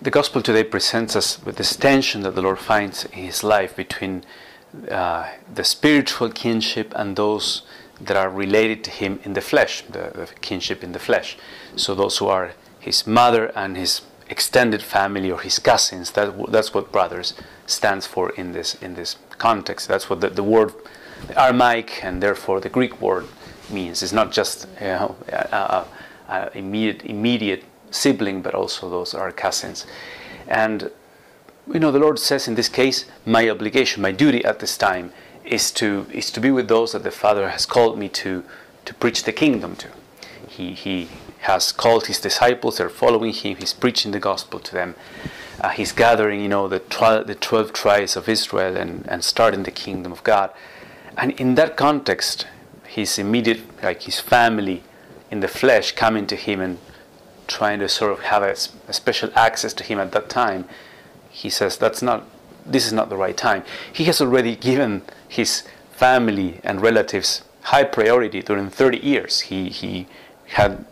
the gospel today presents us with this tension that the Lord finds in his life between uh, the spiritual kinship and those that are related to him in the flesh, the, the, kinship in the flesh. So those who are his mother and his extended family or his cousins. That, that's what brothers stands for in this in this context. That's what the, the word the Aramaic and therefore the Greek word means. It's not just you know, a, a, a immediate immediate sibling, but also those are cousins. And you know, the Lord says in this case, my obligation, my duty at this time is to is to be with those that the Father has called me to to preach the kingdom to. He he has called his disciples, they're following him, he's preaching the gospel to them. Uh, he's gathering, you know, the, twi- the 12 tribes of Israel and, and starting the kingdom of God. And in that context, his immediate, like his family in the flesh coming to him and trying to sort of have a, a special access to him at that time, he says that's not, this is not the right time. He has already given his family and relatives high priority during 30 years. He, he had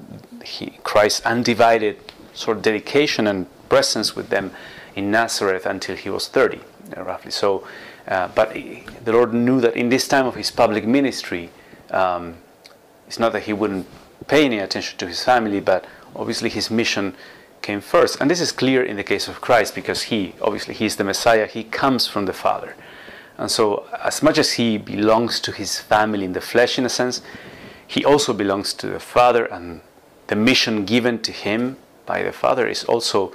he, Christ's undivided sort of dedication and presence with them in Nazareth until he was 30, uh, roughly. So, uh, but the Lord knew that in this time of his public ministry, um, it's not that he wouldn't pay any attention to his family, but obviously his mission came first. And this is clear in the case of Christ because he, obviously, he is the Messiah, he comes from the Father. And so, as much as he belongs to his family in the flesh, in a sense, he also belongs to the Father, and the mission given to him by the Father is also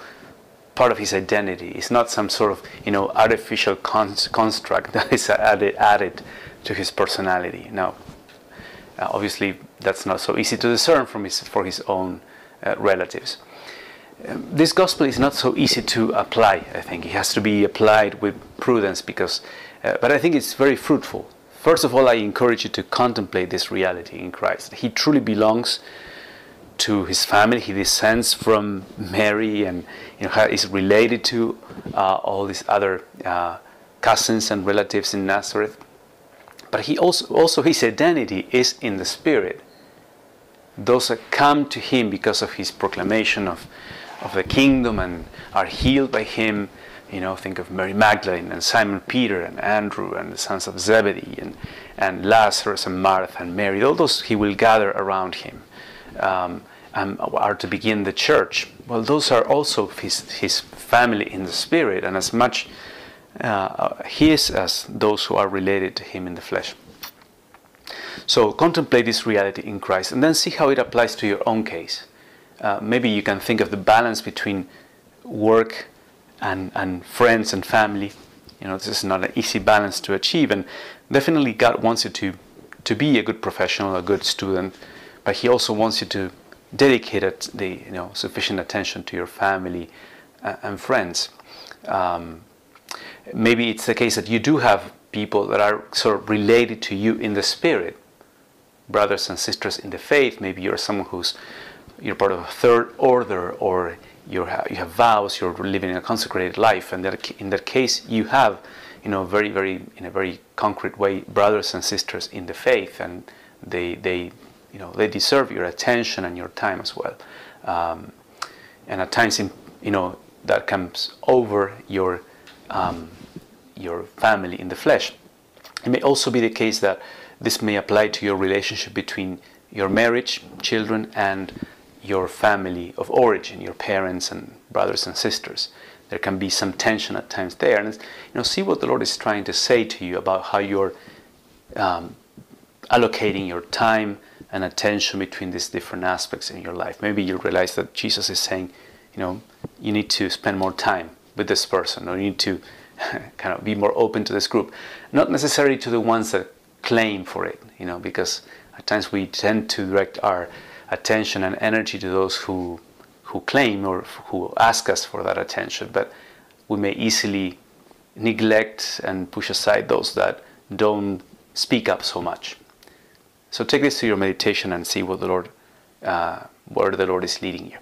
part of his identity. It's not some sort of you know artificial construct that is added, added to his personality. Now, uh, obviously, that's not so easy to discern from his, for his own relatives. Um, this gospel is not so easy to apply. I think it has to be applied with prudence because, uh, but I think it's very fruitful First of all, I encourage you to contemplate this reality in Christ. He truly belongs to his family. He descends from Mary and you know, is related to uh, all these other uh, cousins and relatives in Nazareth. But he also, also his identity is in the Spirit. Those that come to him because of his proclamation of, of the kingdom and are healed by him you know, think of Mary Magdalene and Simon Peter and Andrew and the sons of Zebedee and, and Lazarus and Martha and Mary. All those he will gather around him um, and are to begin the church. Well, those are also his, his family in the spirit and as much uh, his as those who are related to him in the flesh. So contemplate this reality in Christ and then see how it applies to your own case. Uh, maybe you can think of the balance between work and, and friends and family. You know, this is not an easy balance to achieve, and definitely God wants you to, to be a good professional, a good student, but He also wants you to dedicate the you know sufficient attention to your family uh, and friends. Um, maybe it's the case that you do have people that are sort of related to you in the spirit, brothers and sisters in the faith. Maybe you're someone who's you're part of a third order or you have, you have vows, you're living a consecrated life, and that in that case you have, you know, very, very in a very concrete way, brothers and sisters in the faith, and they, they, you know, they deserve your attention and your time as well. Um, and at times, in, you know, that comes over your um, your family in the flesh. It may also be the case that this may apply to your relationship between your marriage, children, and your family of origin, your parents and brothers and sisters. There can be some tension at times there, and you know, see what the Lord is trying to say to you about how you're um, allocating your time and attention between these different aspects in your life. Maybe you realize that Jesus is saying, you know, you need to spend more time with this person, or you need to kind of be more open to this group. Not necessarily to the ones that claim for it, you know, because at times we tend to direct our attention and energy to those who who claim or who ask us for that attention, but we may easily neglect and push aside those that don't speak up so much. So take this to your meditation and see what the Lord, uh, where the Lord is leading you.